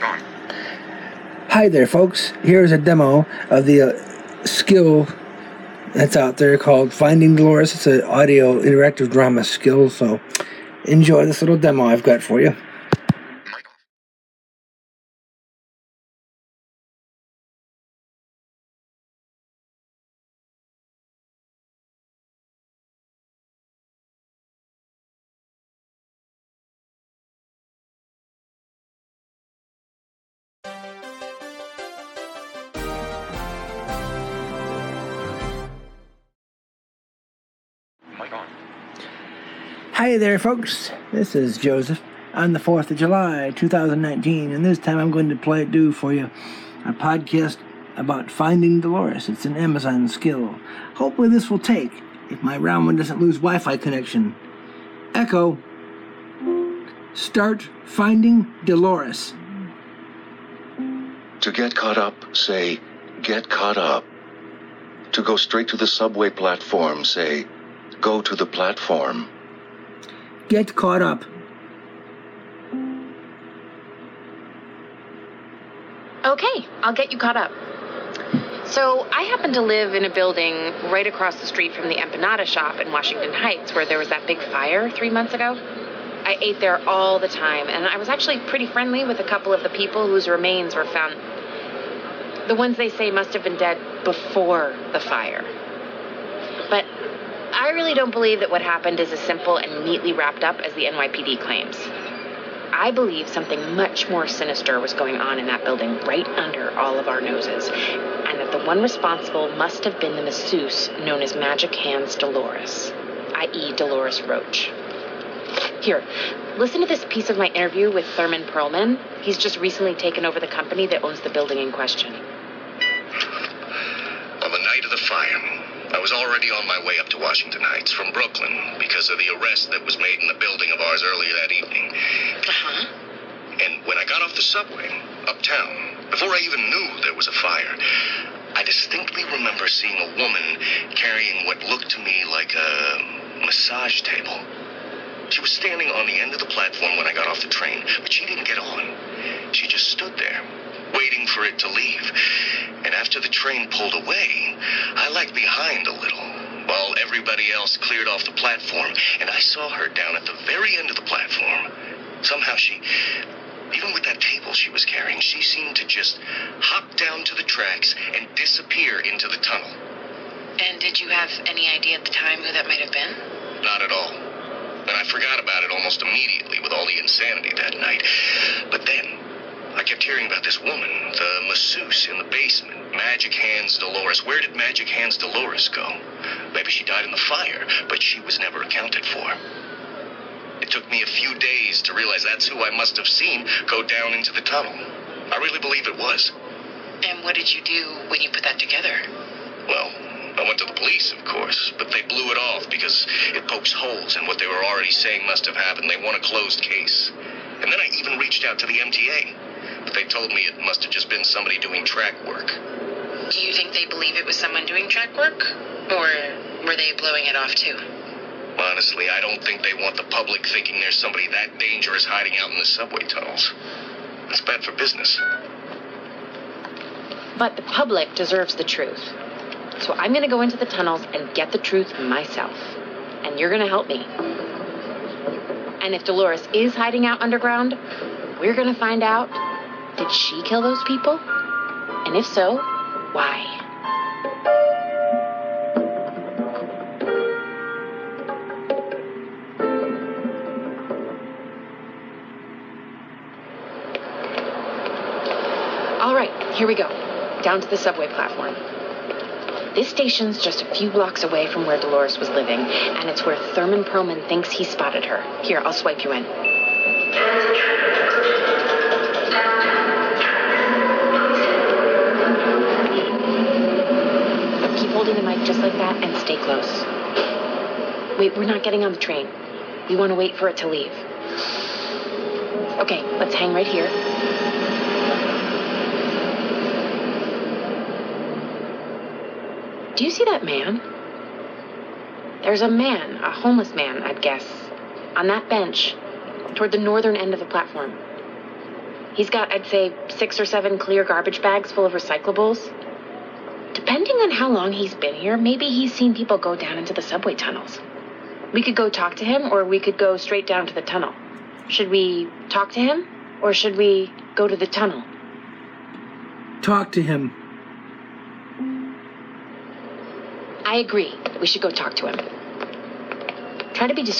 Hi there, folks. Here's a demo of the uh, skill that's out there called Finding Dolores. It's an audio interactive drama skill, so enjoy this little demo I've got for you. Hi there, folks. This is Joseph on the 4th of July, 2019, and this time I'm going to play do for you a podcast about finding Dolores. It's an Amazon skill. Hopefully, this will take if my round one doesn't lose Wi Fi connection. Echo, start finding Dolores. To get caught up, say, get caught up. To go straight to the subway platform, say, go to the platform. Get caught up. Okay, I'll get you caught up. So, I happen to live in a building right across the street from the empanada shop in Washington Heights where there was that big fire three months ago. I ate there all the time, and I was actually pretty friendly with a couple of the people whose remains were found. The ones they say must have been dead before the fire. I really don't believe that what happened is as simple and neatly wrapped up as the NYPD claims. I believe something much more sinister was going on in that building right under all of our noses, and that the one responsible must have been the masseuse known as Magic Hands Dolores, i.e., Dolores Roach. Here, listen to this piece of my interview with Thurman Perlman. He's just recently taken over the company that owns the building in question. On the night of the fire, I was already on my way up to Washington Heights from Brooklyn because of the arrest that was made in the building of ours earlier that evening. Uh-huh. And when I got off the subway, uptown, before I even knew there was a fire, I distinctly remember seeing a woman carrying what looked to me like a massage table. She was standing on the end of the platform when I got off the train, but she didn't get on. She just stood there, waiting for it to leave. After the train pulled away, I lagged behind a little, while everybody else cleared off the platform, and I saw her down at the very end of the platform. Somehow she, even with that table she was carrying, she seemed to just hop down to the tracks and disappear into the tunnel. And did you have any idea at the time who that might have been? Not at all. And I forgot about it almost immediately with all the insanity that night. But then, I kept hearing about this woman, the masseuse in the basement, Magic Hands Dolores. Where did Magic Hands Dolores go? Maybe she died in the fire, but she was never accounted for. It took me a few days to realize that's who I must have seen go down into the tunnel. I really believe it was. And what did you do when you put that together? Well, I went to the police, of course, but they blew it off because it pokes holes in what they were already saying must have happened. They want a closed case. And then I even reached out to the MTA, but they told me it must have just been somebody doing track work. It was someone doing track work? Or were they blowing it off too? Honestly, I don't think they want the public thinking there's somebody that dangerous hiding out in the subway tunnels. It's bad for business. But the public deserves the truth. So I'm going to go into the tunnels and get the truth myself. And you're going to help me. And if Dolores is hiding out underground, we're going to find out did she kill those people? And if so, why? All right, here we go. Down to the subway platform. This station's just a few blocks away from where Dolores was living, and it's where Thurman Perlman thinks he spotted her. Here, I'll swipe you in. Keep holding the mic just like that and stay close. Wait, we're not getting on the train. We want to wait for it to leave. Okay, let's hang right here. Do you see that man? There's a man, a homeless man, I'd guess, on that bench toward the northern end of the platform. He's got, I'd say, six or seven clear garbage bags full of recyclables. Depending on how long he's been here, maybe he's seen people go down into the subway tunnels. We could go talk to him, or we could go straight down to the tunnel. Should we talk to him, or should we go to the tunnel? Talk to him. I agree. We should go talk to him. Try to be discreet.